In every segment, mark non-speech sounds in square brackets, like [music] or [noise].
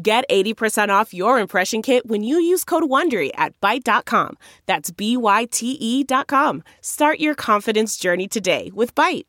Get 80% off your impression kit when you use code WONDERY at Byte.com. That's B-Y-T-E dot com. Start your confidence journey today with Byte.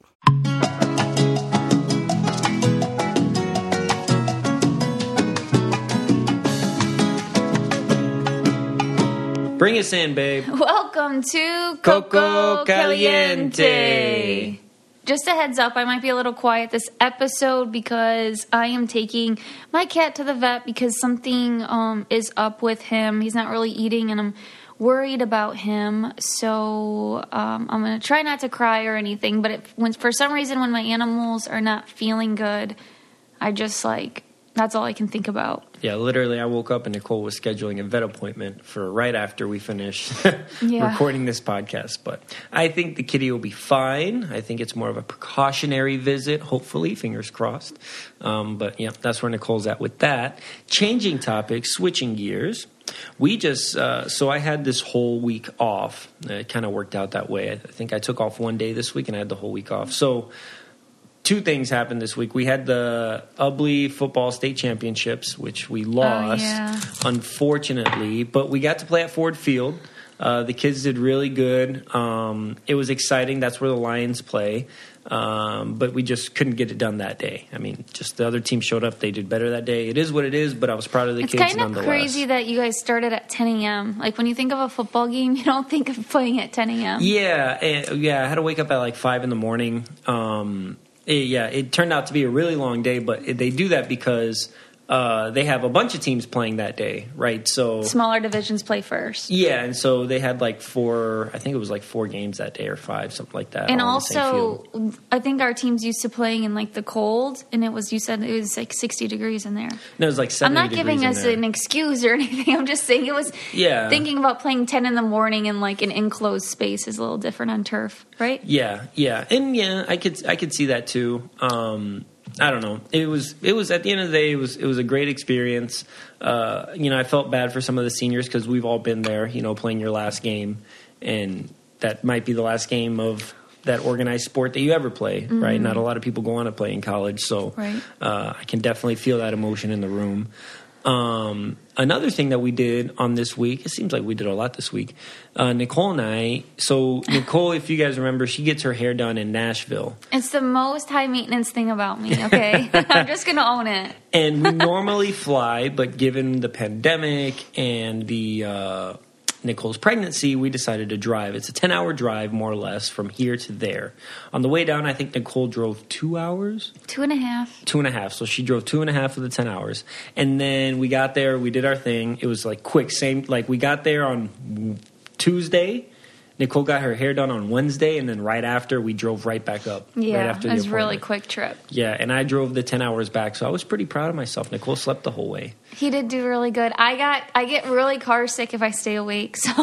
Bring us in, babe. Welcome to Coco Caliente. Just a heads up, I might be a little quiet this episode because I am taking my cat to the vet because something um, is up with him. He's not really eating, and I'm worried about him. So um, I'm gonna try not to cry or anything. But if, when for some reason when my animals are not feeling good, I just like that's all I can think about. Yeah, literally, I woke up and Nicole was scheduling a vet appointment for right after we finished [laughs] Yeah. recording this podcast. But I think the kitty will be fine. I think it's more of a precautionary visit, hopefully, fingers crossed. Um, but yeah, that's where Nicole's at with that. Changing topics, switching gears. We just, uh, so I had this whole week off. It kind of worked out that way. I think I took off one day this week and I had the whole week off. So, two things happened this week. We had the Ubly football state championships, which we lost, yeah. unfortunately, but we got to play at Ford Field. Uh, the kids did really good. Um, it was exciting. That's where the Lions play. Um, but we just couldn't get it done that day. I mean, just the other team showed up. They did better that day. It is what it is, but I was proud of the It's kids It's kind of crazy that you guys started at 10 a.m. Like when you think of a football game, you don't think of playing at 10 a.m. Yeah, yeah. I had to wake up at like five in the morning. Um, yeah, it turned out to be a really long day, but they do that because uh, they have a bunch of teams playing that day, right? So Smaller divisions play first. yeah, and so they had like four. I think it was like four games that day or five, something like that. And all on the same also. I think our team's used to playing in like the cold, and it was you said it was like 60 degrees in there. no, it was like I'm not giving us there. an excuse or [laughs] anything. I'm just saying it was. Yeah. Thinking about playing 10 in the morning in like an enclosed space is a little different on turf, right? Yeah, yeah, and yeah, I could I could see that too. Um, I don't know. It was it was at the end of the day, it was it was a great experience. Uh, you know, I felt bad for some of the seniors because we've all been there. You know, playing your last game, and that might be the last game of that organized sport that you ever play. Right? Not a lot of people go on to play in college, so Right. uh, I can definitely feel that emotion in the room. Um, another thing that we did on this week, it seems like we did a lot this week. Uh, Nicole and I, so Nicole, if you guys remember, she gets her hair done in Nashville. It's the most high maintenance thing about me, okay? [laughs] [laughs] I'm just going to own it. And we normally fly, but given the pandemic and the uh, Nicole's pregnancy, we decided to drive. It's a 10 hour drive, more or less, from here to there. On the way down, I think Nicole drove two hours. Two and a half. two and a half. So she drove two and a half of the ten hours, and then we got there. We did our thing. It was like quick. Same like we got there on Tuesday. Nicole got her hair done on Wednesday, and then right after we drove right back up. Yeah, right after it was a really quick trip. Yeah, and I drove the ten hours back, so I was pretty proud of myself. Nicole slept the whole way. He did do really good. I got I get really car sick if I stay awake. [laughs] So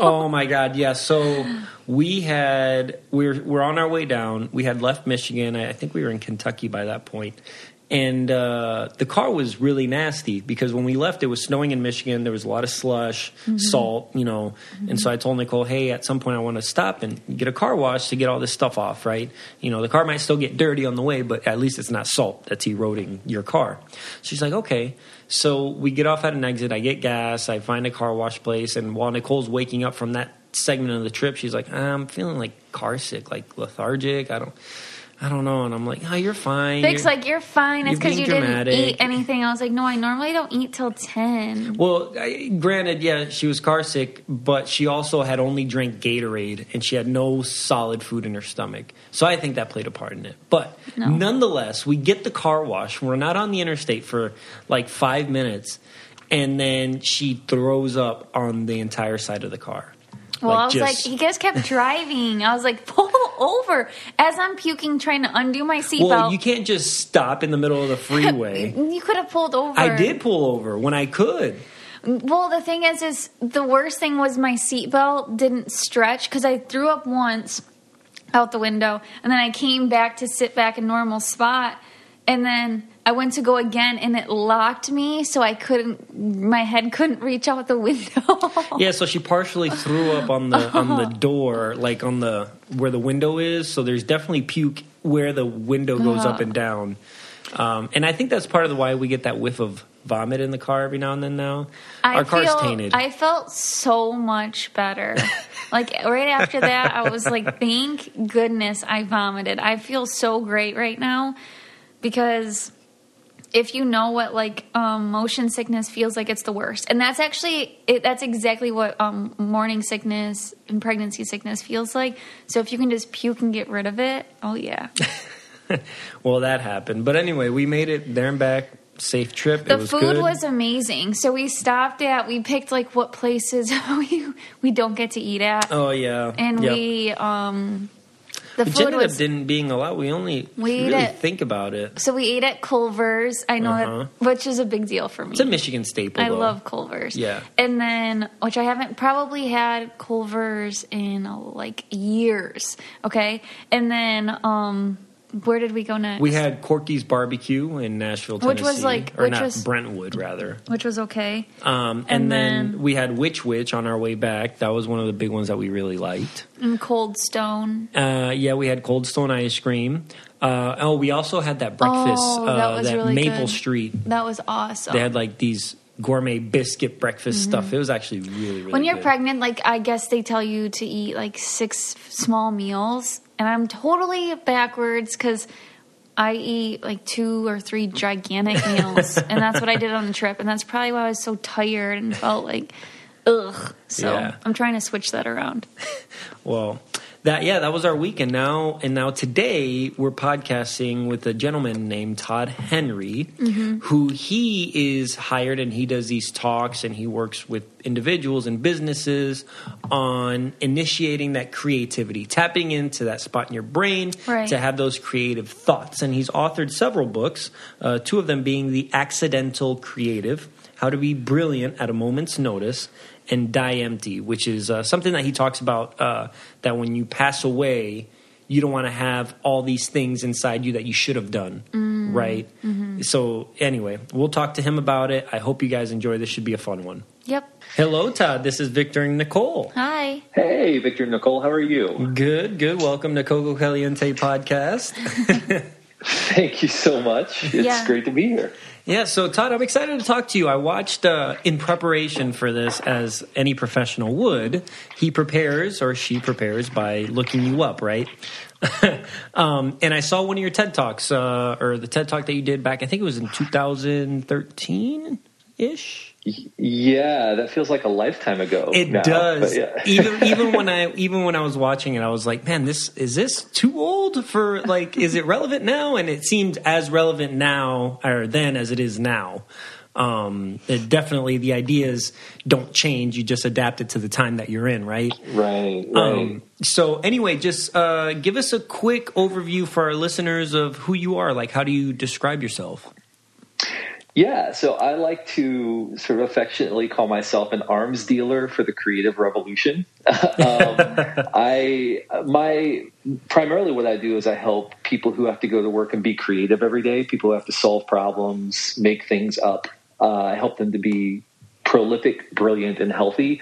oh my god, yeah. So we had we're we're on our way down. We had left Michigan. I, I think we were in Kentucky by that point. And uh, the car was really nasty because when we left, it was snowing in Michigan. There was a lot of slush, salt, you know. And so I told Nicole, "Hey, at some point, I want to stop and get a car wash to get all this stuff off, right? You know, the car might still get dirty on the way, but at least it's not salt that's eroding your car." She's like, "Okay." So we get off at an exit. I get gas. I find a car wash place, and while Nicole's waking up from that segment of the trip, she's like, "I'm feeling like car sick, like lethargic. I don't." I don't know. And I'm like, oh, you're fine. Vic's You're- like, you're fine. It's because you dramatic." didn't eat anything. I was like, no, I normally don't eat till 10. Well, I, granted, yeah, she was car sick, but she also had only drank Gatorade and she had no solid food in her stomach. So I think that played a part in it. But No. nonetheless, we get the car wash. We're not on the interstate for like five minutes, and then she throws up on the entire side of the car. Well, I was just- like, you guys kept driving. I was like, [laughs] pull over. As I'm puking, trying to undo my seatbelt. well, you can't just stop in the middle of the freeway. [laughs] You could have pulled over. I did pull over when I could. Well, the thing is, is the worst thing was my seatbelt didn't stretch because I threw up once out the window, and then I came back to sit back in normal spot, and then I went to go again, and it locked me, so I couldn't. My head couldn't reach out the window. [laughs] Yeah, so she partially threw up on the on the door, like on the where the window is. So there's definitely puke where the window goes up and down. Um, and I think that's part of the why we get that whiff of vomit in the car every now and then. Now I our car's feel, tainted. I felt so much better. [laughs] like right after that, I was like, thank goodness I vomited. I feel so great right now because if you know what like um, motion sickness feels like, it's the worst. And that's actually it, that's exactly what um, morning sickness and pregnancy sickness feels like. So if you can just puke and get rid of it, oh yeah. [laughs] well, that happened. But anyway, we made it there and back. Safe trip. The it was food good. was amazing. So we stopped at we picked like what places [laughs] we we don't get to eat at. Oh yeah, and Yep. we um the Which food ended was up didn't being a lot. We only We really it. think about it. so we ate at Culver's. I know Uh-huh. that which is a big deal for me. It's a Michigan staple. I though. love Culver's. Yeah. And then which I haven't probably had Culver's in like years. Okay. And then um where did we go next? We had Corky's Barbecue in Nashville, Which Tennessee. was like- or which not was- Brentwood, rather. which was okay. Um, and, And then, then- we had Which Wich on our way back. That was one of the big ones that we really liked. And Cold Stone. Uh, yeah, we had Cold Stone ice cream. Uh, oh, we also had that breakfast. Oh, that uh, that really Maple good. Street. That was awesome. They had like these gourmet biscuit breakfast mm-hmm. stuff. It was actually really, really. when you're good. pregnant, like I guess they tell you to eat like six small meals, and I'm totally backwards because I eat like two or three gigantic [laughs] meals, and that's what I did on the trip, and that's probably why I was so tired and felt like ugh. So Yeah. I'm trying to switch that around. [laughs] Well, that yeah, that was our week, and now and now today we're podcasting with a gentleman named Todd Henry, who he is hired and he does these talks and he works with individuals and businesses on initiating that creativity, tapping into that spot in your brain Right. to have those creative thoughts. And he's authored several books, uh, two of them being The Accidental Creative How to Be Brilliant at a Moment's Notice, and Die Empty, which is uh, something that he talks about uh, that when you pass away, you don't want to have all these things inside you that you should have done, right? So, anyway, we'll talk to him about it. I hope you guys enjoy. This should be a fun one. Yep. Hello, Todd. This is Victor and Nicole. Hi. Hey, Victor and Nicole, how are you? Good, good. Welcome to Coco Caliente podcast. [laughs] [laughs] Thank you so much. It's Yeah. great to be here. Yeah, so Todd, I'm excited to talk to you. I watched uh, in preparation for this, as any professional would. He prepares or she prepares by looking you up, right? [laughs] um, and I saw one of your TED talks, uh, or the TED talk that you did back. I think it was in 2013 ish. Yeah, that feels like a lifetime ago. It now, does. yeah. even even when I [laughs] even when I was watching it, I was like, man, this is this too old for like is it relevant now? And it seemed as relevant now or then as it is now. Um, it definitely the ideas don't change. You just adapt it to the time that you're in, right? right, right. Um, so anyway, just uh, give us a quick overview for our listeners of who you are. Like, how do you describe yourself? Yeah, so I like to sort of affectionately call myself an arms dealer for the creative revolution. [laughs] um, I my primarily what I do is I help people who have to go to work and be creative every day. People who have to solve problems, make things up. Uh, I help them to be prolific, brilliant, and healthy.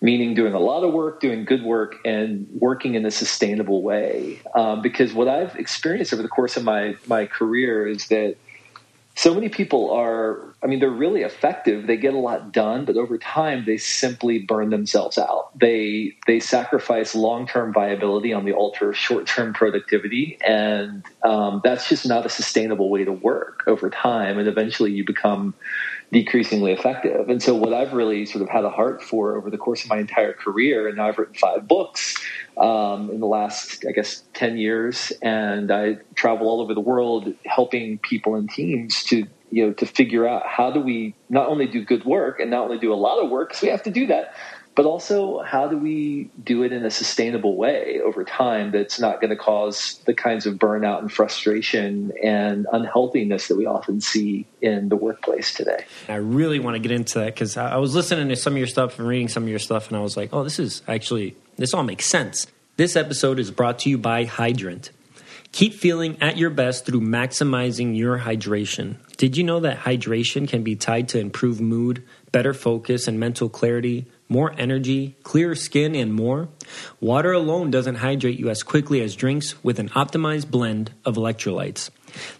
Meaning, doing a lot of work, doing good work, and working in a sustainable way. Um, because what I've experienced over the course of my my career is that so many people are i mean they're really effective. They get a lot done but over time they simply burn themselves out. They they sacrifice long-term viability on the altar of short-term productivity and um, that's just not a sustainable way to work over time and eventually you become decreasingly effective and so what i've really sort of had a heart for over the course of my entire career and now i've written five books um, in the last, I guess, 10 years. And I travel all over the world helping people and teams to, you know, to figure out how do we not only do good work and not only do a lot of work, because we have to do that, but also how do we do it in a sustainable way over time that's not going to cause the kinds of burnout and frustration and unhealthiness that we often see in the workplace today. I really want to get into that because I was listening to some of your stuff and reading some of your stuff, and I was like, oh, this is actually, this all makes sense. This episode is brought to you by Hydrant. Keep feeling at your best through maximizing your hydration. Did you know that hydration can be tied to improved mood, better focus, and mental clarity? More energy, clearer skin, and more. Water alone doesn't hydrate you as quickly as drinks with an optimized blend of electrolytes.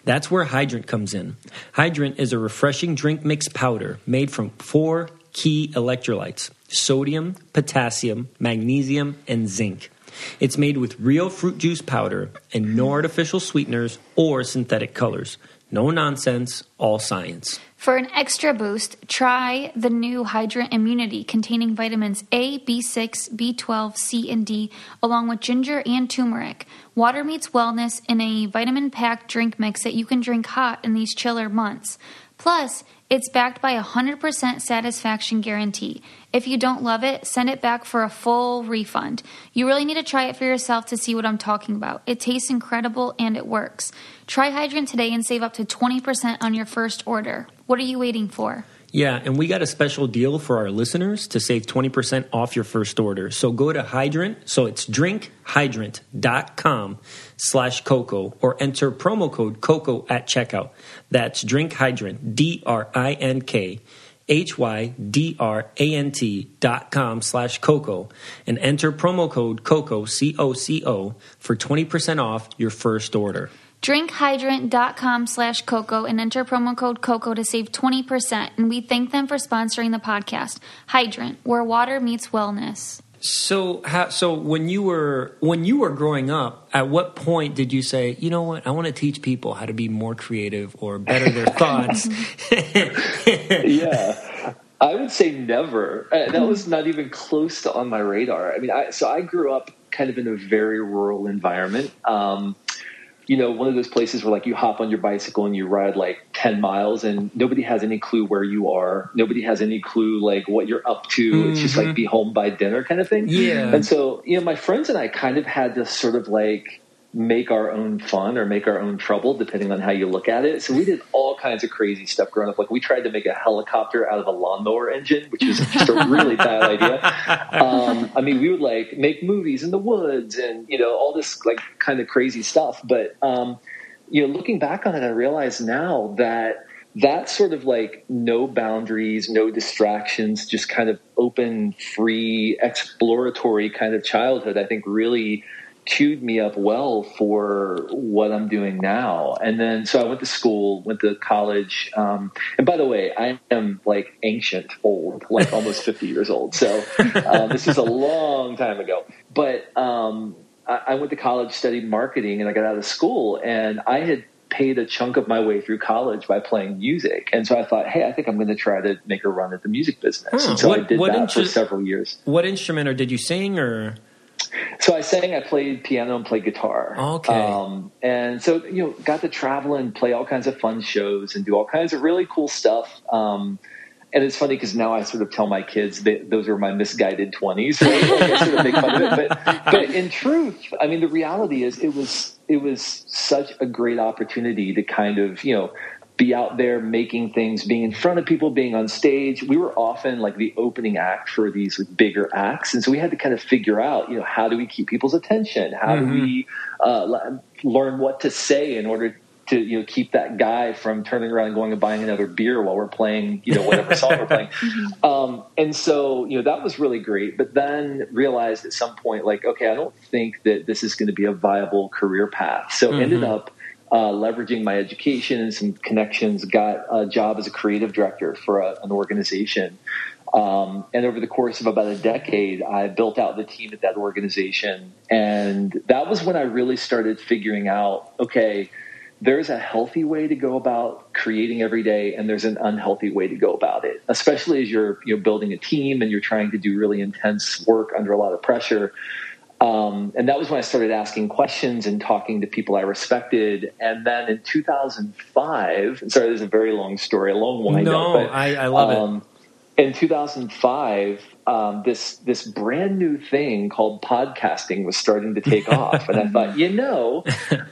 That's where Hydrant comes in. Hydrant is a refreshing drink mix powder made from four key electrolytes sodium, potassium, magnesium, and zinc. It's made with real fruit juice powder and no artificial sweeteners or synthetic colors. No nonsense, all science. For an extra boost, try the new Hydrant Immunity containing vitamins A, B6, B12, C, and D, along with ginger and turmeric. Water meets wellness in a vitamin packed drink mix that you can drink hot in these chiller months. Plus, it's backed by a 100% satisfaction guarantee. If you don't love it, send it back for a full refund. You really need to try it for yourself to see what I'm talking about. It tastes incredible and it works. Try Hydrant today and save up to 20% on your first order. What are you waiting for? Yeah, and we got a special deal for our listeners to save 20% off your first order. So go to Hydrant, so it's drinkhydrant.com slash Coco or enter promo code Coco at checkout. That's Drink Hydrant, D-R-I-N-K, H-Y-D-R-A-N-T dot com slash Coco and enter promo code Coco, C-O-C-O for 20% off your first order. drinkhydrant.com slash coco and enter promo code coco to save 20% and we thank them for sponsoring the podcast hydrant where water meets wellness So, how, so when you were when you were growing up, at what point did you say, you know what, I want to teach people how to be more creative or better their [laughs] thoughts? yeah. I would say never. Uh, that was not even close to on my radar. I mean, I, so I grew up kind of in a very rural environment. Um, you know, one of those places where like you hop on your bicycle and you ride like 10 miles and nobody has any clue where you are. Nobody has any clue like what you're up to. Mm-hmm. It's just like be home by dinner kind of thing. Yeah. And so, you know, my friends and I kind of had this sort of like make our own fun or make our own trouble, depending on how you look at it. So we did all kinds of crazy stuff growing up. Like we tried to make a helicopter out of a lawnmower engine, which was [laughs] just a really bad idea. Um, I mean, we would like make movies in the woods and you know all this like kind of crazy stuff. But um, you know, looking back on it, I realize now that that sort of like no boundaries, no distractions, just kind of open, free, exploratory kind of childhood, I think really queued me up well for what I'm doing now. And then, so I went to school, went to college. Um, and by the way, I am like ancient old, like almost 50 [laughs] years old. So uh, this is a long time ago. But um, I, I went to college, studied marketing, and I got out of school, and I had paid a chunk of my way through college by playing music. And so I thought, hey, I think I'm going to try to make a run at the music business. And so What- I did that inter- for several years. what instrument or did you sing or? So I sang, I played piano and played guitar. Okay. Um, and so, you know, got to travel and play all kinds of fun shows and do all kinds of really cool stuff. Um, and it's funny because now I sort of tell my kids that those were my misguided twenties. Right? Like, sort of make fun of it, but but in truth, I mean, the reality is it was it was such a great opportunity to kind of you know be out there making things, being in front of people, being on stage. We were often like the opening act for these like, bigger acts, and so we had to kind of figure out, you know, how do we keep people's attention? How do we uh, learn what to say in order to you know keep that guy from turning around and going and buying another beer while we're playing you know whatever song we're playing? [laughs] Um, and so you know that was really great. But then realized at some point like okay i don't think that this is going to be a viable career path. So ended up uh, leveraging my education and some connections, got a job as a creative director for a, an organization. Um, and over the course of about a decade, I built out the team at that organization. And that was when I really started figuring out okay, there's a healthy way to go about creating every day, and there's an unhealthy way to go about it, especially as you're, you're building a team and you're trying to do really intense work under a lot of pressure. Um, and that was when I started asking questions and talking to people I respected. And then in 2005, sorry, this is a very long story, a long wind no, up. but I, I love um, it in 2005, um, this this brand new thing called podcasting was starting to take [laughs] off, and I thought, you know,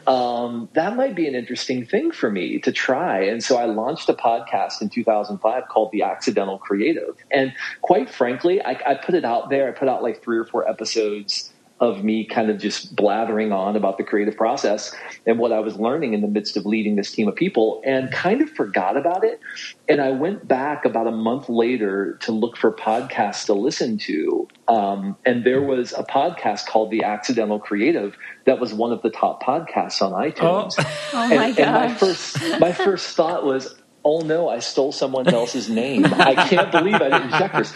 um, that might be an interesting thing for me to try. And so I launched a podcast in 2005 called The Accidental Creative. And quite frankly, I, I put it out there. I put out like three or four episodes of me kind of just blathering on about the creative process and what I was learning in the midst of leading this team of people and kind of forgot about it. And I went back about a month later to look for podcasts to listen to. Um, and there was a podcast called The Accidental Creative that was one of the top podcasts on iTunes. Oh, oh my and, gosh. and my first, my first thought was, oh no, I stole someone else's name. I can't believe I didn't check this.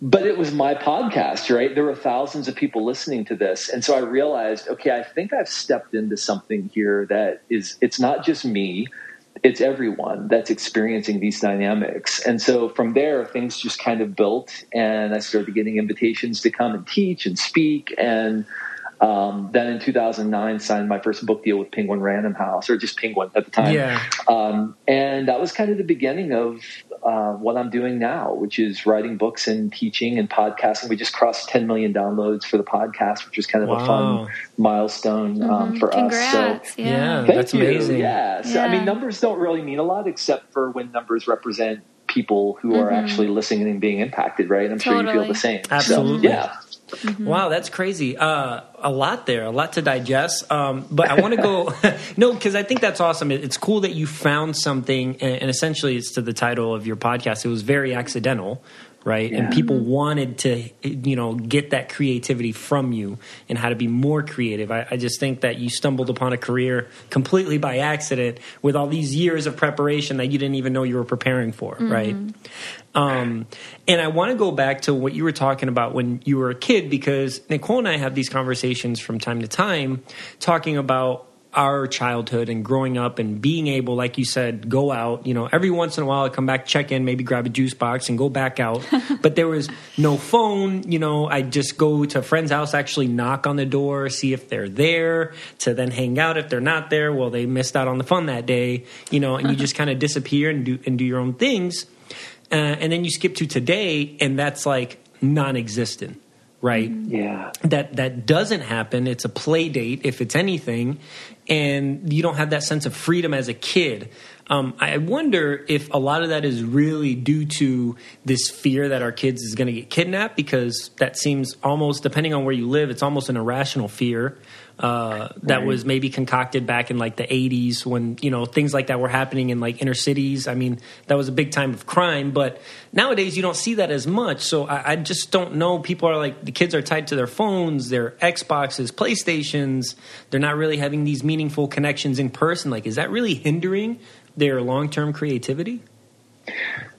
But it was my podcast, right? There were thousands of people listening to this. And so I realized, okay, I think I've stepped into something here that is, it's not just me, it's everyone that's experiencing these dynamics. And so from there, things just kind of built, and I started getting invitations to come and teach and speak. And um, then in 2009, signed my first book deal with Penguin Random House, or just Penguin at the time. Yeah. Um, and that was kind of the beginning of uh, what I'm doing now, which is writing books and teaching and podcasting. We just crossed 10 million downloads for the podcast, which was kind of Wow. a fun milestone um, Mhm. for Congrats. us. So, Yeah, Thank that's you. amazing. Yeah. So, I mean, numbers don't really mean a lot except for when numbers represent people who are Mhm. actually listening and being impacted, right? I'm sure you feel the same. So, Absolutely. Yeah. Wow, that's crazy. Uh, a lot there, a lot to digest. Um, but I want to go, [laughs] [laughs] no, because I think that's awesome. It- It's cool that you found something, and, and essentially it's to the title of your podcast. It was very accidental, right? And people wanted to, you know, get that creativity from you and how to be more creative. I, I just think that you stumbled upon a career completely by accident with all these years of preparation that you didn't even know you were preparing for, right? Um, and I want to go back to what you were talking about when you were a kid because Nicole and I have these conversations from time to time talking about our childhood and growing up and being able, like you said, go out. You know, every once in a while I come back, check in, maybe grab a juice box and go back out. [laughs] but there was no phone. You know, I just go to a friend's house, actually knock on the door, see if they're there, to then hang out. If they're not there, well, they missed out on the fun that day. You know, and you just [laughs] kind of disappear and do and do your own things. Uh, and then you skip to today, and that's like non-existent, right? Yeah. That that doesn't happen. It's a play date, if it's anything, and you don't have that sense of freedom as a kid. Um, I wonder if a lot of that is really due to this fear that our kids is going to get kidnapped, because that seems almost, depending on where you live, it's almost an irrational fear uh, that Right. was maybe concocted back in like the 80s when you know things like that were happening in like inner cities. I mean that was a big time of crime but nowadays you don't see that as much. So i, I just don't know. People are like the kids are tied to their phones their xboxes playstations. They're not really having these meaningful connections in person. Like is that really hindering their long-term creativity?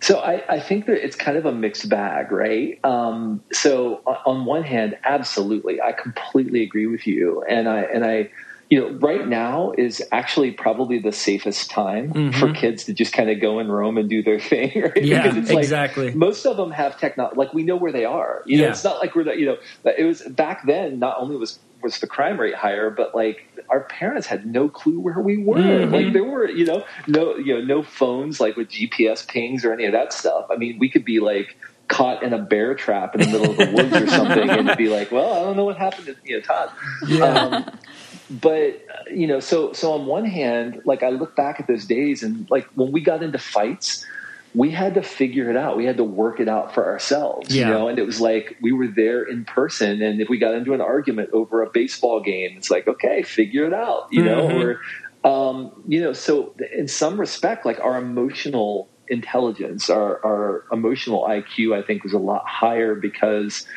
So I, I think that it's kind of a mixed bag, right? Um, so on- on one hand, absolutely, I completely agree with you, and I and I, you know, right now is actually probably the safest time for kids to just kind of go and roam and do their [laughs] thing, right? Mm-hmm. Yeah, because it's like exactly. most of them have technology, like we know where they are. You know, Yeah. it's not like we're the, you know, it was back then. Not only was was the crime rate higher, but like our parents had no clue where we were. Mhm. Like there were, you know, no, you know, no phones like with GPS pings or any of that stuff. I mean, we could be like caught in a bear trap in the middle of the woods or something, and be like, well, I don't know what happened to you know Todd. Um, but you know, so so on one hand, like I look back at those days, and like when we got into fights. We had to figure it out. We had to work it out for ourselves, Yeah. you know. And it was like we were there in person, and if we got into an argument over a baseball game, it's like, okay, figure it out, you know. Mhm. Or um, you know, so in some respect, like our emotional intelligence, our, our emotional IQ, I think was a lot higher because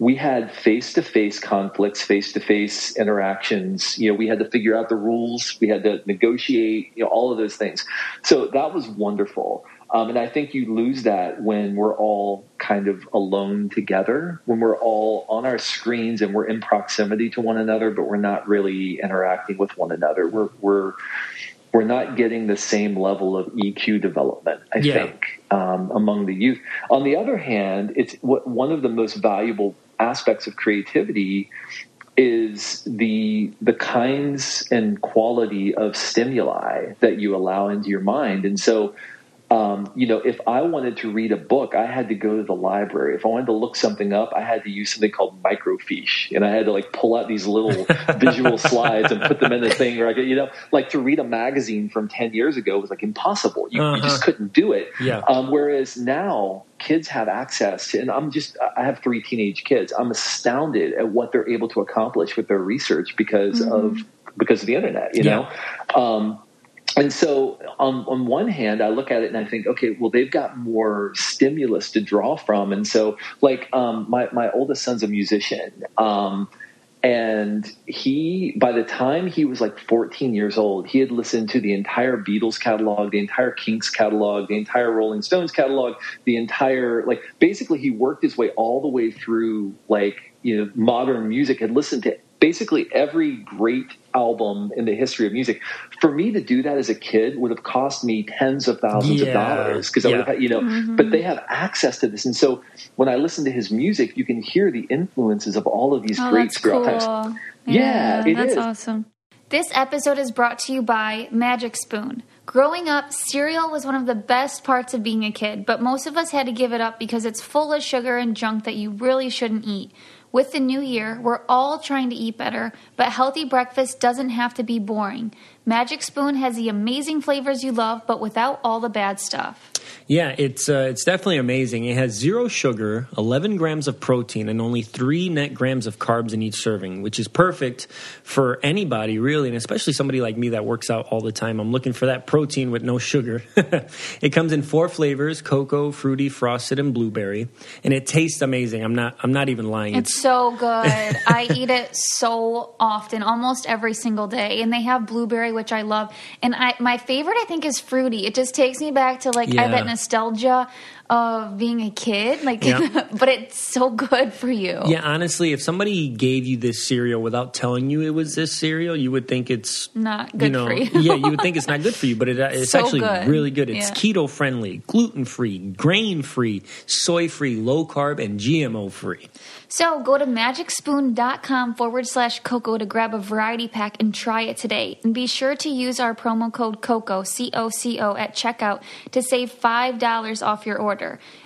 we had face to face conflicts, face to face interactions. You know, we had to figure out the rules, we had to negotiate, you know, all of those things. So that was wonderful. Um, and I think you lose that when we're all kind of alone together, when we're all on our screens and we're in proximity to one another, but we're not really interacting with one another. We're, we're, we're not getting the same level of EQ development, I yeah. think, um, among the youth. On the other hand, it's what, one of the most valuable aspects of creativity is the the kinds and quality of stimuli that you allow into your mind. And so um, you know, if I wanted to read a book, I had to go to the library. If I wanted to look something up, I had to use something called microfiche, and I had to like pull out these little [laughs] visual slides and put them in the thing. Or I could, you know, like to read a magazine from ten years ago was like impossible. You, uh-huh. you just couldn't do it. Yeah. Um, whereas now kids have access to, and I'm just, I have three teenage kids. I'm astounded at what they're able to accomplish with their research because mm-hmm. of because of the internet. You yeah. know. Um, and so on, on one hand, I look at it and I think, okay, well, they've got more stimulus to draw from. And so, like, um, my, my oldest son's a musician. Um, and he, by the time he was like 14 years old, he had listened to the entire Beatles catalog, the entire Kinks catalog, the entire Rolling Stones catalog, the entire, like, basically, he worked his way all the way through, like, you know, modern music, had listened to basically every great album in the history of music. For me to do that as a kid would have cost me tens of thousands yeah. of dollars because yeah. I would have, you know. Mm-hmm. But they have access to this, and so when I listen to his music, you can hear the influences of all of these oh, great cool. Yeah, yeah that's is. awesome. This episode is brought to you by Magic Spoon. Growing up, cereal was one of the best parts of being a kid, but most of us had to give it up because it's full of sugar and junk that you really shouldn't eat. With the new year, we're all trying to eat better, but healthy breakfast doesn't have to be boring. Magic Spoon has the amazing flavors you love, but without all the bad stuff. Yeah, it's uh, it's definitely amazing. It has zero sugar, 11 grams of protein, and only three net grams of carbs in each serving, which is perfect for anybody really, and especially somebody like me that works out all the time. I'm looking for that protein with no sugar. [laughs] it comes in four flavors: cocoa, fruity, frosted, and blueberry, and it tastes amazing. I'm not I'm not even lying. It's, it's so good. I eat it so often, almost every single day, and they have blueberry, which I love. And I my favorite I think is fruity. It just takes me back to like yeah. that nostalgia of being a kid like yeah. [laughs] but it's so good for you yeah honestly if somebody gave you this cereal without telling you it was this cereal you would think it's not good you know, for you yeah you would think it's not good for you but it, [laughs] it's so actually good. really good it's yeah. keto friendly gluten free grain free soy free low carb and gmo free so go to magicspoon.com forward slash coco to grab a variety pack and try it today. And be sure to use our promo code COCO, C O C O, at checkout to save $5 off your order.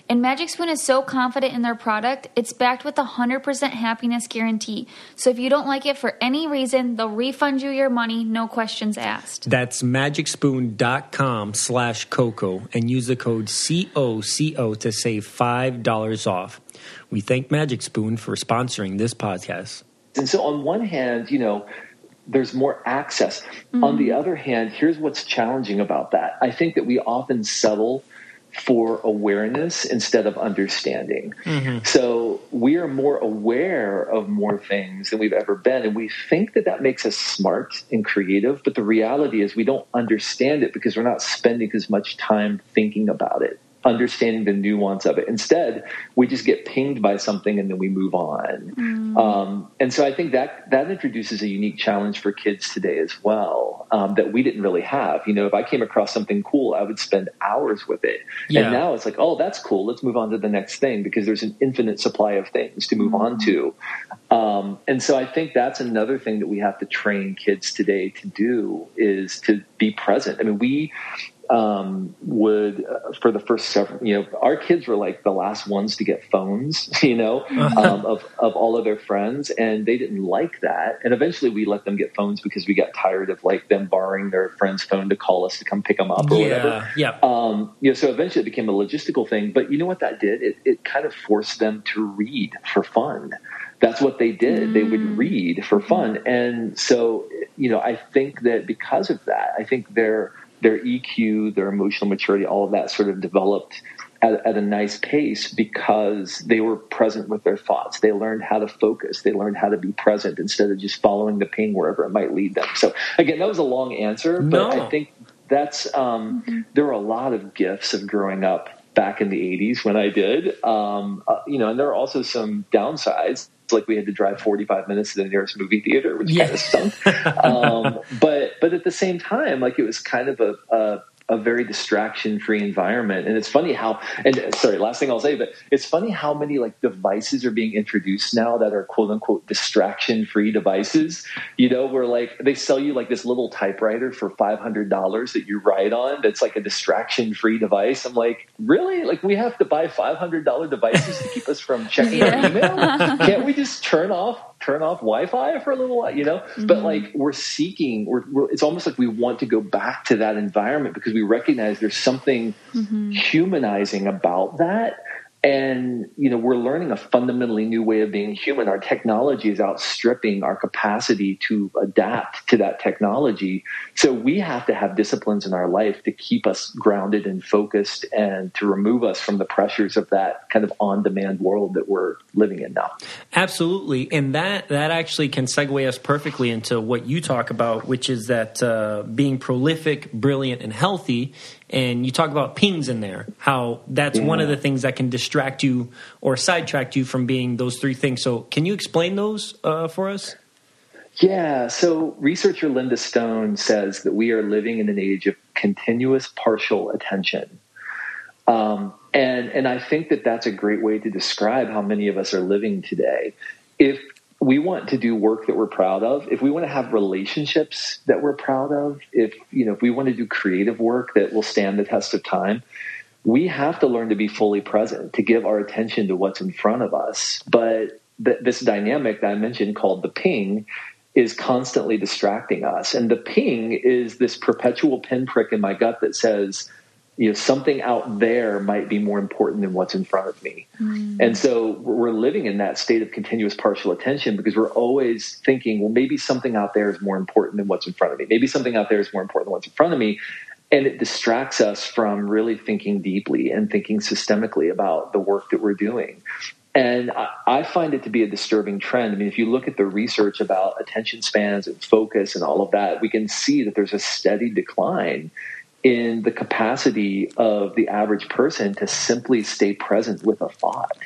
And Magic Spoon is so confident in their product, it's backed with a 100% happiness guarantee. So if you don't like it for any reason, they'll refund you your money, no questions asked. That's magicspoon.com slash coco and use the code COCO to save $5 off. We thank Magic Spoon for sponsoring this podcast. And so, on one hand, you know, there's more access. Mm-hmm. On the other hand, here's what's challenging about that. I think that we often settle for awareness instead of understanding. Mm-hmm. So we are more aware of more things than we've ever been. And we think that that makes us smart and creative. But the reality is we don't understand it because we're not spending as much time thinking about it understanding the nuance of it. Instead, we just get pinged by something and then we move on. Mm. Um, and so I think that that introduces a unique challenge for kids today as well um, that we didn't really have. You know, if I came across something cool, I would spend hours with it. Yeah. And now it's like, oh, that's cool. Let's move on to the next thing because there's an infinite supply of things to move mm. on to. Um, and so I think that's another thing that we have to train kids today to do is to be present. I mean, we um, would uh, for the first several you know our kids were like the last ones to get phones [laughs] you know uh-huh. um, of, of all of their friends and they didn't like that and eventually we let them get phones because we got tired of like them borrowing their friend's phone to call us to come pick them up or yeah, whatever yeah um, you know so eventually it became a logistical thing but you know what that did it, it kind of forced them to read for fun that's what they did. Mm. They would mm. read for fun. And so, you know, I think that because of that, I think they're their EQ, their emotional maturity, all of that sort of developed at, at, a nice pace because they were present with their thoughts. They learned how to focus. They learned how to be present instead of just following the ping wherever it might lead them. So again, that was a long answer, but no. I think that's um, mm-hmm. there were a lot of gifts of growing up back in the 80s when I did. Um, uh, you know, and there are also some downsides. It's like we had to drive 45 minutes to the nearest movie theater, which yeah. kind of stunk. [laughs] um, but but at the same time, like it was kind of a, a a very distraction free environment. And it's funny how, and sorry, last thing I'll say, but it's funny how many like devices are being introduced now that are quote unquote distraction free devices. You know, where like they sell you like this little typewriter for $500 that you write on that's like a distraction free device. I'm like, really? Like we have to buy $500 devices to keep us from checking yeah. our email? Can't we just turn off turn off Wi-Fi for a little while, you know. Mm-hmm. But like we're seeking, we're, we're, it's almost like we want to go back to that environment because we recognize there's something mm-hmm. humanizing about that and you know we're learning a fundamentally new way of being human. Our technology is outstripping our capacity to adapt to that technology. So we have to have disciplines in our life to keep us grounded and focused and to remove us from the pressures of that kind of on demand world that we're living in now. Absolutely. And that that actually can segue us perfectly into what you talk about which is that uh, being prolific brilliant and healthy and you talk about pings in there how that's yeah. one of the things that can distract you or sidetrack you from being those three things. So can you explain those uh, for us? Yeah. So researcher linda stone says that we are living in an age of continuous partial attention. Um, and and i think that that's a great way to describe how many of us are living today. If we want to do work that we're proud of, if we want to have relationships that we're proud of, if you know, if we want to do creative work that will stand the test of time, we have to learn to be fully present, to give our attention to what's in front of us. But th- this dynamic that I mentioned called the ping is constantly distracting us. And the ping is this perpetual pinprick in my gut that says, you know something out there might be more important than what's in front of me mm. and so we're living in that state of continuous partial attention because we're always thinking well maybe something out there is more important than what's in front of me maybe something out there is more important than what's in front of me and it distracts us from really thinking deeply and thinking systemically about the work that we're doing and I find it to be a disturbing trend. I mean, if you look at the research about attention spans and focus and all of that, we can see that there's a steady decline in the capacity of the average person to simply stay present with a thought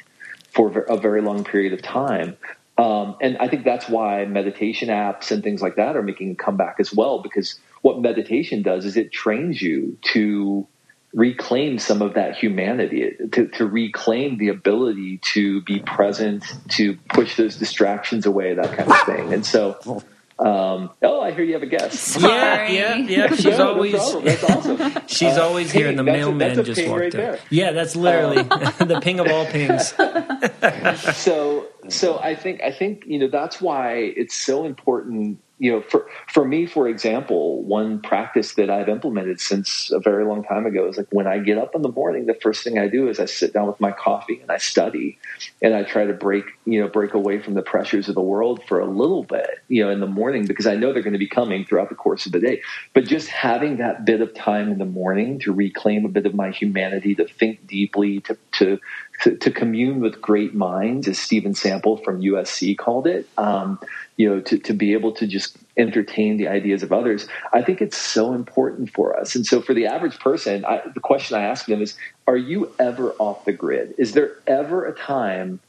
for a very long period of time. Um, and I think that's why meditation apps and things like that are making a comeback as well, because what meditation does is it trains you to reclaim some of that humanity, to, to reclaim the ability to be present, to push those distractions away, that kind of thing. And so, um, oh, I hear you have a guest. Yeah, yeah, yeah. She's no, always no that's awesome. [laughs] she's uh, always here, and the mailman just walked right in. There. Yeah, that's literally um, [laughs] the ping of all pings. [laughs] so, so I think I think you know that's why it's so important you know, for for me, for example, one practice that I've implemented since a very long time ago is like when I get up in the morning, the first thing I do is I sit down with my coffee and I study, and I try to break you know break away from the pressures of the world for a little bit, you know, in the morning because I know they're going to be coming throughout the course of the day. But just having that bit of time in the morning to reclaim a bit of my humanity, to think deeply, to to to, to commune with great minds, as Steven Sample from USC called it. Um, you know, to, to be able to just entertain the ideas of others. I think it's so important for us. And so for the average person, I, the question I ask them is, are you ever off the grid? Is there ever a time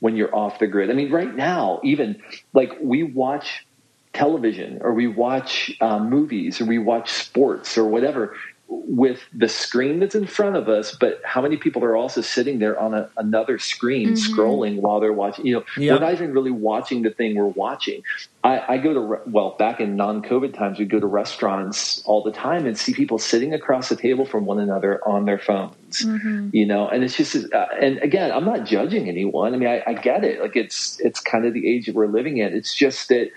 when you're off the grid? I mean, right now, even like we watch television or we watch um, movies or we watch sports or whatever with the screen that's in front of us, but how many people are also sitting there on a, another screen mm-hmm. scrolling while they're watching? You know, yep. we're not even really watching the thing we're watching. I, I go to, well, back in non COVID times, we go to restaurants all the time and see people sitting across the table from one another on their phones, mm-hmm. you know, and it's just, uh, and again, I'm not judging anyone. I mean, I, I get it. Like it's, it's kind of the age that we're living in. It's just that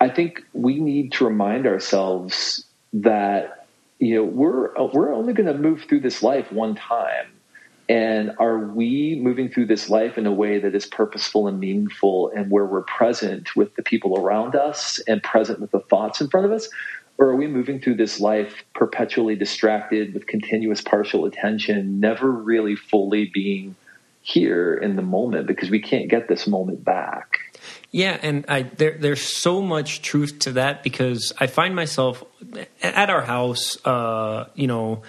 I think we need to remind ourselves that you know we're we're only going to move through this life one time and are we moving through this life in a way that is purposeful and meaningful and where we're present with the people around us and present with the thoughts in front of us or are we moving through this life perpetually distracted with continuous partial attention, never really fully being here in the moment because we can't get this moment back? Yeah, and I there there's so much truth to that because I find myself at our house, uh, you know,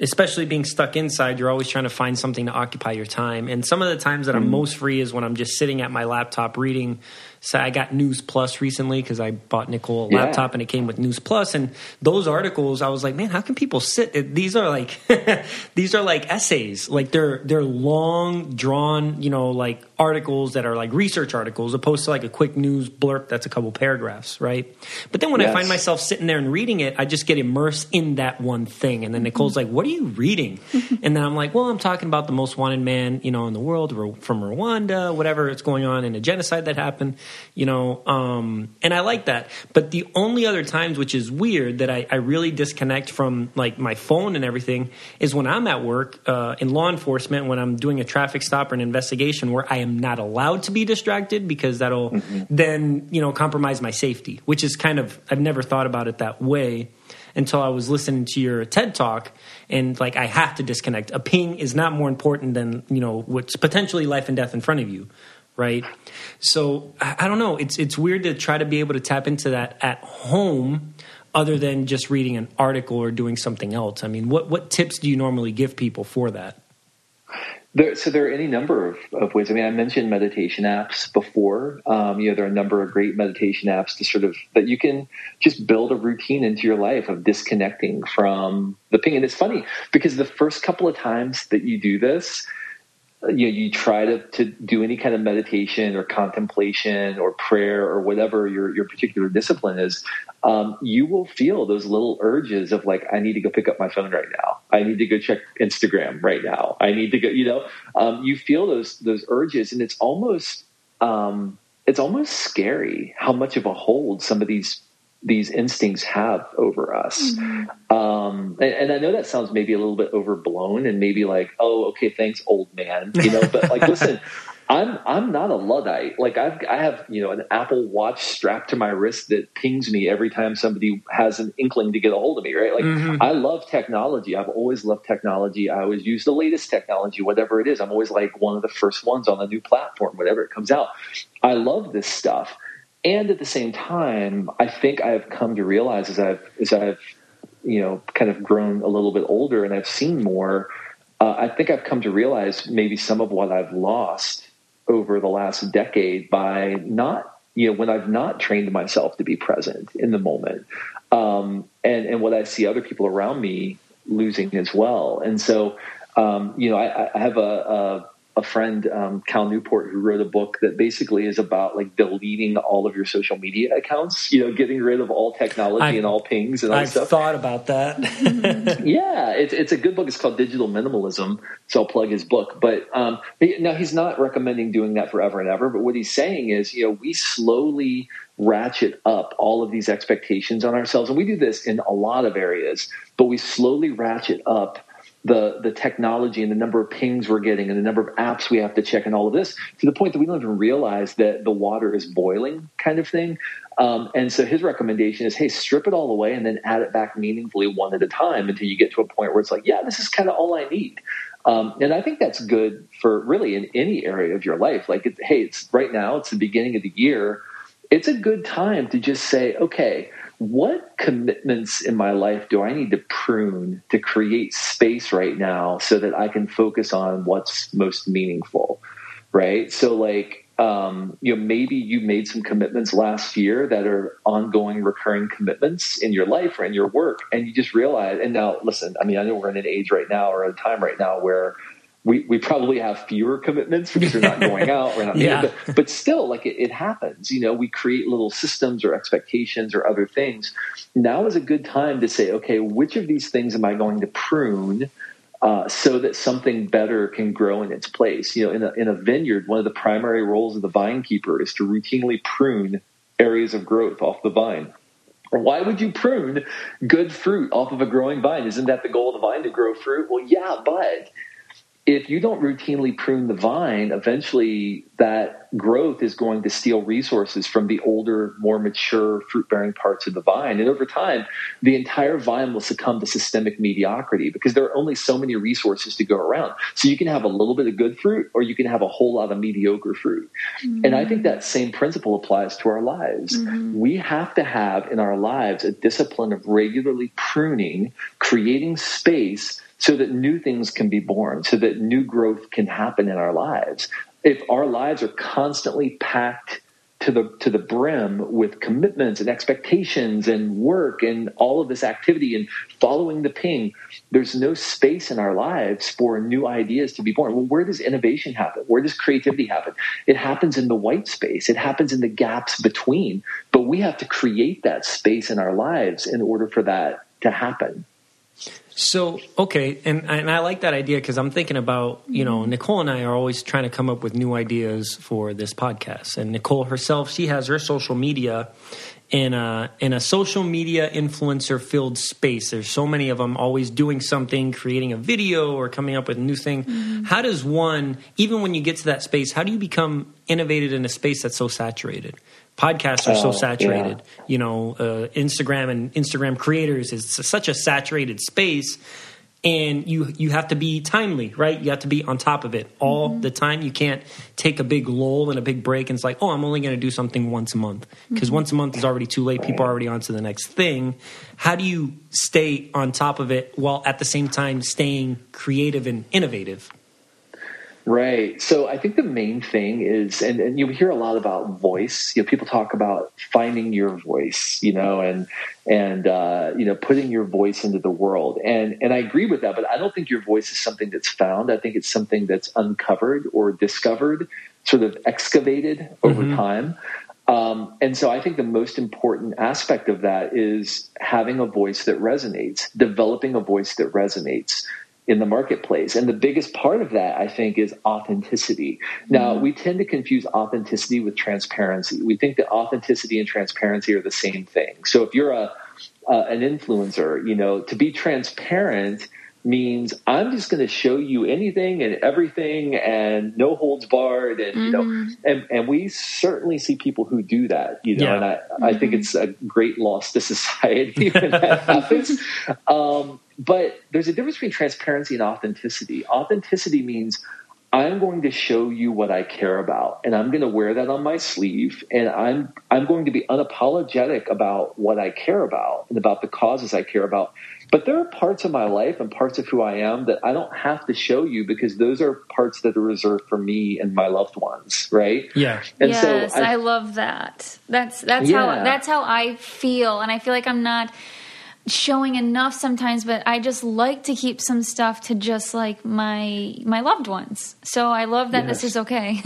especially being stuck inside, you're always trying to find something to occupy your time. And some of the times that I'm mm-hmm. most free is when I'm just sitting at my laptop reading so I got News Plus recently because I bought Nicole a yeah. laptop and it came with News Plus. And those articles, I was like, man, how can people sit? These are like [laughs] these are like essays. Like they're they're long, drawn, you know, like articles that are like research articles, opposed to like a quick news blurb that's a couple paragraphs, right? But then when yes. I find myself sitting there and reading it, I just get immersed in that one thing. And then mm-hmm. Nicole's like, "What are you reading?" [laughs] and then I'm like, "Well, I'm talking about the most wanted man, you know, in the world from Rwanda, whatever it's going on in a genocide that happened." You know um, and i like that but the only other times which is weird that I, I really disconnect from like my phone and everything is when i'm at work uh, in law enforcement when i'm doing a traffic stop or an investigation where i am not allowed to be distracted because that'll mm-hmm. then you know compromise my safety which is kind of i've never thought about it that way until I was listening to your TED talk and like I have to disconnect. A ping is not more important than, you know, what's potentially life and death in front of you right? So I, don't know. It's it's weird to try to be able to tap into that at home, other than just reading an article or doing something else. I mean, what what tips do you normally give people for that? There, so there are any number of, of, ways. I mean, I mentioned meditation apps before. Um, you know, there are a number of great meditation apps to sort of that you can just build a routine into your life of disconnecting from the ping. And it's funny because the first couple of times that you do this, you know, you try to, to do any kind of meditation or contemplation or prayer or whatever your, your particular discipline is, um, you will feel those little urges of like, I need to go pick up my phone right now. I need to go check Instagram right now. I need to go, you know, um, you feel those, those urges and it's almost, um, it's almost scary how much of a hold some of these these instincts have over us. Mm-hmm. Um, and, and, I know that sounds maybe a little bit overblown and maybe like, oh, okay, thanks, old man. You know, but like, listen, [laughs] I'm I'm not a luddite. Like I've I have you know an Apple Watch strapped to my wrist that pings me every time somebody has an inkling to get a hold of me. Right? Like mm-hmm. I love technology. I've always loved technology. I always use the latest technology, whatever it is. I'm always like one of the first ones on the new platform, whatever it comes out. I love this stuff. And at the same time, I think I've come to realize as I've as I've you know kind of grown a little bit older and I've seen more. Uh, I think I've come to realize maybe some of what I've lost over the last decade by not you know when I've not trained myself to be present in the moment, um, and and what I see other people around me losing as well. And so um, you know I, I have a, a a friend, um, Cal Newport, who wrote a book that basically is about like deleting all of your social media accounts. You know, getting rid of all technology I've, and all pings and all I've stuff. thought about that. [laughs] yeah, it's it's a good book. It's called Digital Minimalism. So I'll plug his book. But um, now he's not recommending doing that forever and ever. But what he's saying is, you know, we slowly ratchet up all of these expectations on ourselves, and we do this in a lot of areas. But we slowly ratchet up the the technology and the number of pings we're getting and the number of apps we have to check and all of this to the point that we don't even realize that the water is boiling kind of thing. Um, and so his recommendation is hey strip it all away and then add it back meaningfully one at a time until you get to a point where it's like yeah this is kind of all i need. Um, and i think that's good for really in any area of your life. Like it, hey it's right now it's the beginning of the year. It's a good time to just say okay what commitments in my life do I need to prune to create space right now so that I can focus on what's most meaningful? Right. So, like, um, you know, maybe you made some commitments last year that are ongoing, recurring commitments in your life or in your work, and you just realize. And now, listen, I mean, I know we're in an age right now or a time right now where we, we probably have fewer commitments because we're not going out. We're not, [laughs] yeah. but, but still, like it, it, happens. You know, we create little systems or expectations or other things. Now is a good time to say, okay, which of these things am I going to prune uh, so that something better can grow in its place? You know, in a, in a vineyard, one of the primary roles of the vine keeper is to routinely prune areas of growth off the vine. Why would you prune good fruit off of a growing vine? Isn't that the goal of the vine to grow fruit? Well, yeah, but if you don't routinely prune the vine, eventually that growth is going to steal resources from the older, more mature fruit bearing parts of the vine. And over time, the entire vine will succumb to systemic mediocrity because there are only so many resources to go around. So you can have a little bit of good fruit or you can have a whole lot of mediocre fruit. Mm-hmm. And I think that same principle applies to our lives. Mm-hmm. We have to have in our lives a discipline of regularly pruning, creating space so that new things can be born, so that new growth can happen in our lives. If our lives are constantly packed to the to the brim with commitments and expectations and work and all of this activity and following the ping, there's no space in our lives for new ideas to be born. Well, where does innovation happen? Where does creativity happen? It happens in the white space. It happens in the gaps between. But we have to create that space in our lives in order for that to happen. So okay, and and I like that idea because I'm thinking about you know Nicole and I are always trying to come up with new ideas for this podcast, and Nicole herself she has her social media in a in a social media influencer filled space. There's so many of them always doing something, creating a video or coming up with a new thing. Mm-hmm. How does one, even when you get to that space, how do you become innovative in a space that's so saturated? Podcasts are so oh, saturated. Yeah. You know, uh, Instagram and Instagram creators is such a saturated space, and you you have to be timely, right? You have to be on top of it all mm-hmm. the time. You can't take a big lull and a big break and it's like, oh, I'm only going to do something once a month because mm-hmm. once a month is already too late. People are already on to the next thing. How do you stay on top of it while at the same time staying creative and innovative? Right. So I think the main thing is, and, and you hear a lot about voice. You know, people talk about finding your voice, you know, and and uh, you know, putting your voice into the world. And and I agree with that, but I don't think your voice is something that's found. I think it's something that's uncovered or discovered, sort of excavated over mm-hmm. time. Um, and so I think the most important aspect of that is having a voice that resonates, developing a voice that resonates in the marketplace. And the biggest part of that, I think, is authenticity. Now, mm-hmm. we tend to confuse authenticity with transparency. We think that authenticity and transparency are the same thing. So if you're a uh, an influencer, you know, to be transparent means I'm just going to show you anything and everything and no holds barred and mm-hmm. you know mm-hmm. and and we certainly see people who do that you know yeah. and I mm-hmm. I think mm-hmm. it's a great loss to [laughs] society when that happens [laughs] um, but there's a difference between transparency and authenticity. Authenticity means I'm going to show you what I care about and I'm going to wear that on my sleeve and I'm I'm going to be unapologetic about what I care about and about the causes I care about. But there are parts of my life and parts of who I am that I don't have to show you because those are parts that are reserved for me and my loved ones, right? Yeah. And yes, so I, I love that. That's that's yeah. how that's how I feel and I feel like I'm not showing enough sometimes but i just like to keep some stuff to just like my my loved ones so i love that yes. this is okay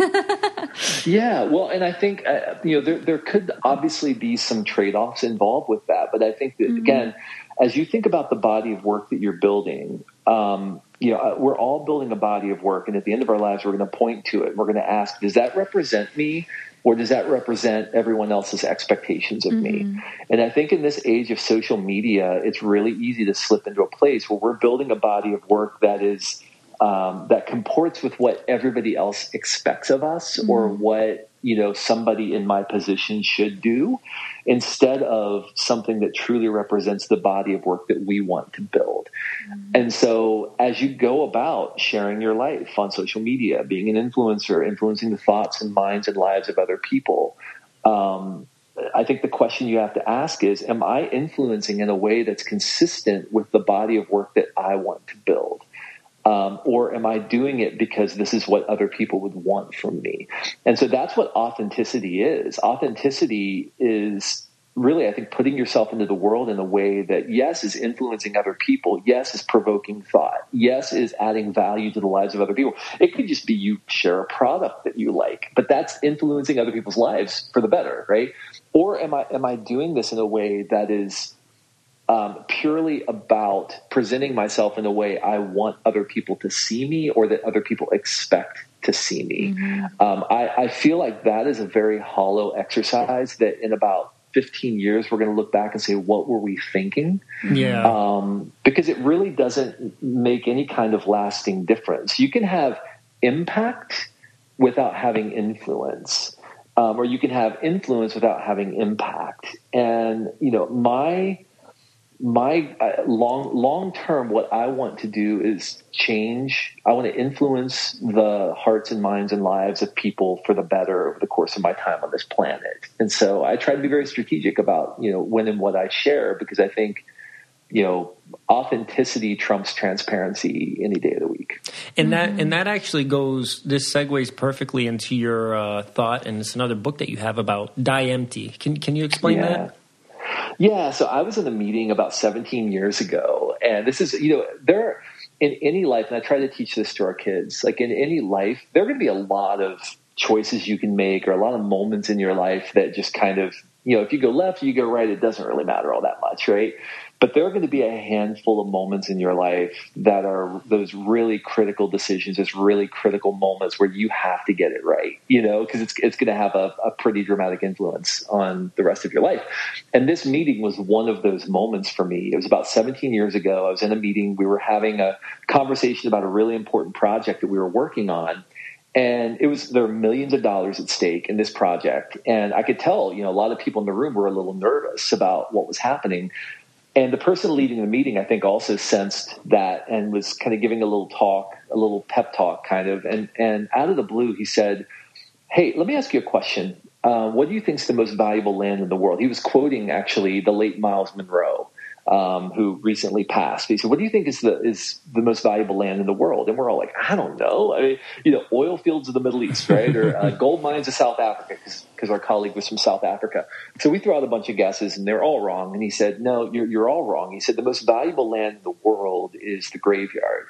[laughs] yeah well and i think uh, you know there, there could obviously be some trade-offs involved with that but i think that mm-hmm. again as you think about the body of work that you're building um, you know, uh, we're all building a body of work, and at the end of our lives, we're going to point to it. We're going to ask, does that represent me? Or does that represent everyone else's expectations of mm-hmm. me? And I think in this age of social media, it's really easy to slip into a place where we're building a body of work that is um, that comports with what everybody else expects of us mm-hmm. or what you know somebody in my position should do instead of something that truly represents the body of work that we want to build mm-hmm. and so as you go about sharing your life on social media being an influencer influencing the thoughts and minds and lives of other people um, I think the question you have to ask is Am I influencing in a way that's consistent with the body of work that I want to build? Um, or am I doing it because this is what other people would want from me? And so that's what authenticity is. Authenticity is really, I think, putting yourself into the world in a way that, yes, is influencing other people. Yes, is provoking thought. Yes, is adding value to the lives of other people. It could just be you share a product that you like, but that's influencing other people's lives for the better, right? Or am I, am I doing this in a way that is um, purely about presenting myself in a way I want other people to see me or that other people expect to see me. Mm-hmm. Um, I, I, feel like that is a very hollow exercise that in about 15 years, we're going to look back and say, what were we thinking? Yeah. Um, because it really doesn't make any kind of lasting difference. You can have impact without having influence. Um, or you can have influence without having impact. And you know, my my uh, long long term what i want to do is change. I want to influence the hearts and minds and lives of people for the better over the course of my time on this planet. And so i try to be very strategic about you know when and what i share because i think you know authenticity trumps transparency any day of the week. And that and that actually goes this segues perfectly into your uh, thought and it's another book that you have about die empty. Can, can you explain yeah. that yeah, so I was in a meeting about 17 years ago, and this is, you know, there in any life, and I try to teach this to our kids, like in any life, there are going to be a lot of choices you can make or a lot of moments in your life that just kind of, you know, if you go left, you go right, it doesn't really matter all that much, right? But there are going to be a handful of moments in your life that are those really critical decisions, those really critical moments where you have to get it right, you know, because it's, it's going to have a, a pretty dramatic influence on the rest of your life. And this meeting was one of those moments for me. It was about 17 years ago. I was in a meeting. We were having a conversation about a really important project that we were working on and it was there were millions of dollars at stake in this project and i could tell you know a lot of people in the room were a little nervous about what was happening and the person leading the meeting, I think, also sensed that and was kind of giving a little talk, a little pep talk, kind of. And and out of the blue, he said, "Hey, let me ask you a question. Uh, what do you think is the most valuable land in the world?" He was quoting actually the late Myles Munroe um, who recently passed. He said, "What do you think is the is the most valuable land in the world?" And we're all like, "I don't know. I mean, you know, oil fields of the Middle East, right, or uh, [laughs] gold mines of South Africa, because our colleague was from South Africa." So we threw out a bunch of guesses, and they're all wrong. And he said, "No, you're you're all wrong." He said, "The most valuable land in the world is the graveyard."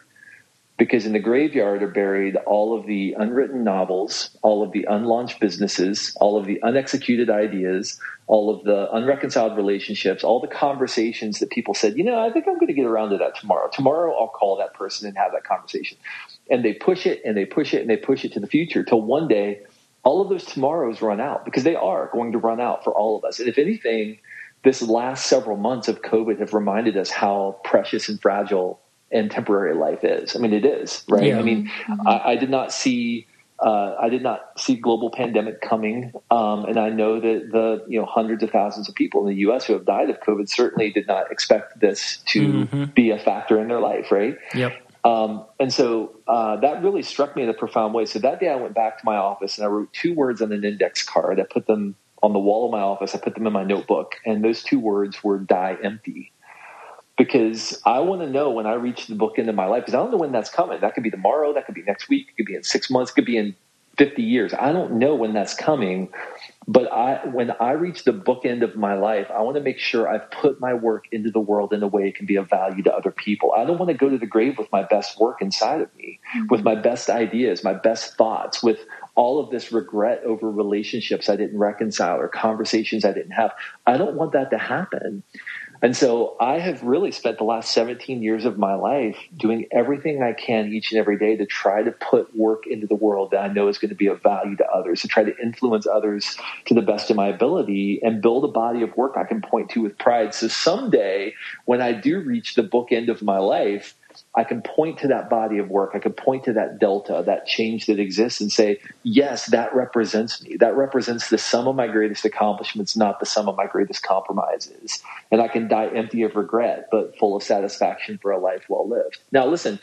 Because in the graveyard are buried all of the unwritten novels, all of the unlaunched businesses, all of the unexecuted ideas, all of the unreconciled relationships, all the conversations that people said, you know, I think I'm going to get around to that tomorrow. Tomorrow I'll call that person and have that conversation. And they push it and they push it and they push it to the future till one day all of those tomorrows run out because they are going to run out for all of us. And if anything, this last several months of COVID have reminded us how precious and fragile and temporary life is. I mean, it is, right? Yeah. I mean, mm-hmm. I, I, did not see. Uh, I did not see global pandemic coming, um, and I know that the you know hundreds of thousands of people in the U.S. who have died of COVID certainly did not expect this to mm-hmm. be a factor in their life, right? Yep. Um, and so uh, that really struck me in a profound way. So that day I went back to my office and I wrote two words on an index card. I put them on the wall of my office. I put them in my notebook, and those two words were "die empty." Because I want to know when I reach the book end of my life because I don't know when that's coming. That could be tomorrow, that could be next week, it could be in six months, it could be in 50 years. I don't know when that's coming. But I, when I reach the bookend of my life, I want to make sure I've put my work into the world in a way it can be of value to other people. I don't want to go to the grave with my best work inside of me, mm-hmm. with my best ideas, my best thoughts, with all of this regret over relationships I didn't reconcile or conversations I didn't have. I don't want that to happen. And so I have really spent the last 17 years of my life doing everything I can each and every day to try to put work into the world that I know is going to be of value to others, to try to influence others to the best of my ability and build a body of work I can point to with pride. So someday when I do reach the book end of my life, I can point to that body of work. I can point to that delta, that change that exists and say, yes, that represents me. That represents the sum of my greatest accomplishments, not the sum of my greatest compromises. And I can die empty of regret, but full of satisfaction for a life well lived. Now, listen,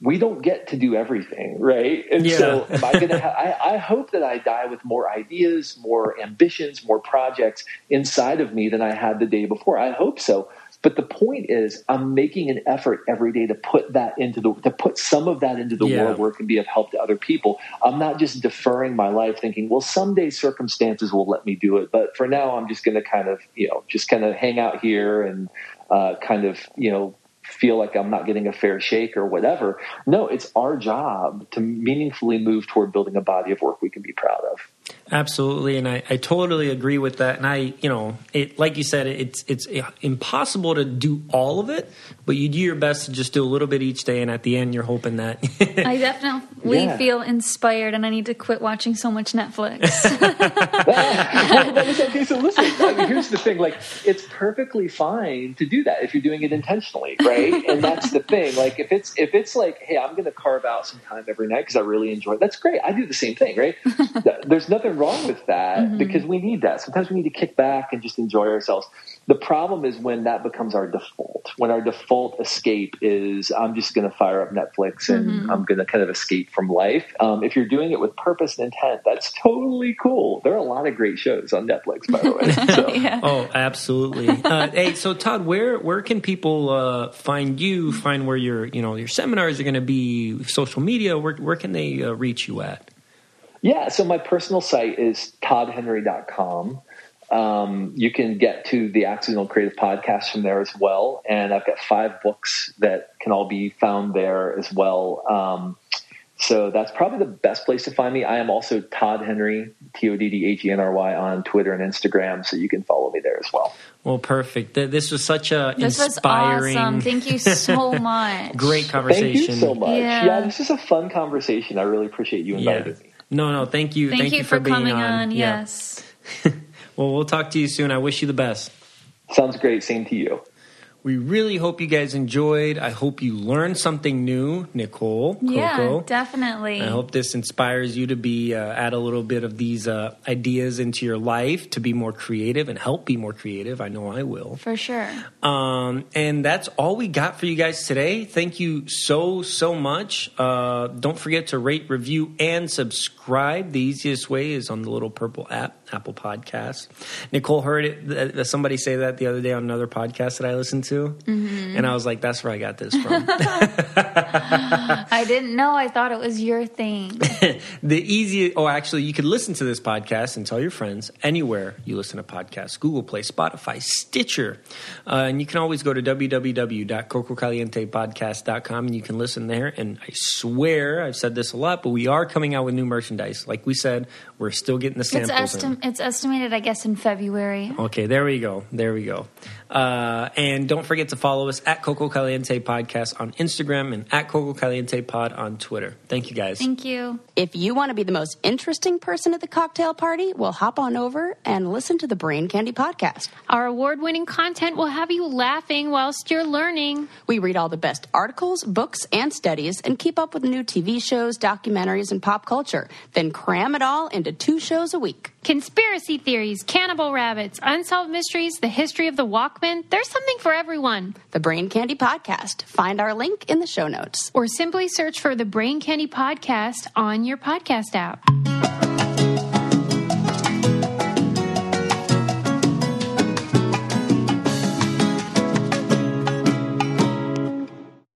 we don't get to do everything, right? And yeah. so, am I going to? Ha- I, I hope that I die with more ideas, more ambitions, more projects inside of me than I had the day before. I hope so. But the point is, I'm making an effort every day to put that into the to put some of that into the yeah. world where it can be of help to other people. I'm not just deferring my life, thinking, well, someday circumstances will let me do it, but for now, I'm just going to kind of you know just kind of hang out here and uh, kind of you know feel like I'm not getting a fair shake or whatever. No, it's our job to meaningfully move toward building a body of work we can be proud of. Absolutely, and I, I totally agree with that. And I, you know, it like you said, it's it's impossible to do all of it, but you do your best to just do a little bit each day, and at the end, you're hoping that. [laughs] I definitely Yeah. feel inspired, and I need to quit watching so much Netflix. [laughs] well, that is okay. So listen, I mean, here's the thing: like, it's perfectly fine to do that if you're doing it intentionally, right? And that's the thing. Like, if it's if it's like, hey, I'm going to carve out some time every night because I really enjoy it. That's great. I do the same thing, right? [laughs] There's nothing wrong with that because we need that. Sometimes we need to kick back and just enjoy ourselves. The problem is when that becomes our default. When our default escape is, I'm just going to fire up Netflix and I'm going to kind of escape from life. Um, if you're doing it with purpose and intent, that's totally cool. There are a lot of great shows on Netflix, by the way. [laughs] So. [laughs] yeah. Oh, absolutely. Uh, [laughs] hey, so Todd, where where can people uh, find you? Find where your you know your seminars are going to be? Social media. Where where can they uh, reach you at? Yeah, so my personal site is toddhenry.com. Um, you can get to the Accidental Creative Podcast from there as well. And I've got five books that can all be found there as well. Um, so that's probably the best place to find me. I am also Todd Henry, T O D D H E N R Y, on Twitter and Instagram. So you can follow me there as well. Well, perfect. This was such a This was inspiring, awesome. Thank you so [laughs] much. great conversation. Thank you so much. Yeah. Yeah. this is a fun conversation. I really appreciate you Yeah. inviting me. No, no, thank you. Thank, you, for, being coming on. on. Yeah. Yes. [laughs] Well, we'll talk to you soon. I wish you the best. Sounds great. Same to you. We really hope you guys enjoyed. I hope you learned something new, Nicole. Coco. Yeah, definitely. I hope this inspires you to be uh, add a little bit of these uh, ideas into your life to be more creative and help be more creative. I know I will. For sure. Um, and that's all we got for you guys today. Thank you so, so much. Uh, don't forget to rate, review, and subscribe. The easiest way is on the little purple app, Apple Podcasts. Nicole heard it, somebody say that the other day on another podcast that I listened to. And I was like, that's where I got this from. [laughs] I didn't know. I thought it was your thing. [laughs] the easy oh actually you could listen to this podcast and tell your friends anywhere you listen to podcasts google play spotify stitcher uh, and you can always go to www.cococalientepodcast.com and you can listen there and i swear i've said this a lot but we are coming out with new merchandise like we said we're still getting the It's, samples in. estim- it's estimated, I guess, in February. Okay, there we go. There we go. Uh, and don't forget to follow us at Coco Caliente Podcast on Instagram and at Coco Caliente Pod on Twitter. Thank you guys. Thank you. If you want to be the most interesting person at the cocktail party, well, hop on over and listen to the Brain Candy Podcast. Our award winning content will have you laughing whilst you're learning. We read all the best articles, books, and studies and keep up with new TV shows, documentaries, and pop culture. Then cram it all into two shows a week. Conspiracy theories, cannibal rabbits, unsolved mysteries, the history of the Walkman. There's something for everyone. The Brain Candy Podcast. Find our link in the show notes. Or simply search for the Brain Candy Podcast on your podcast app.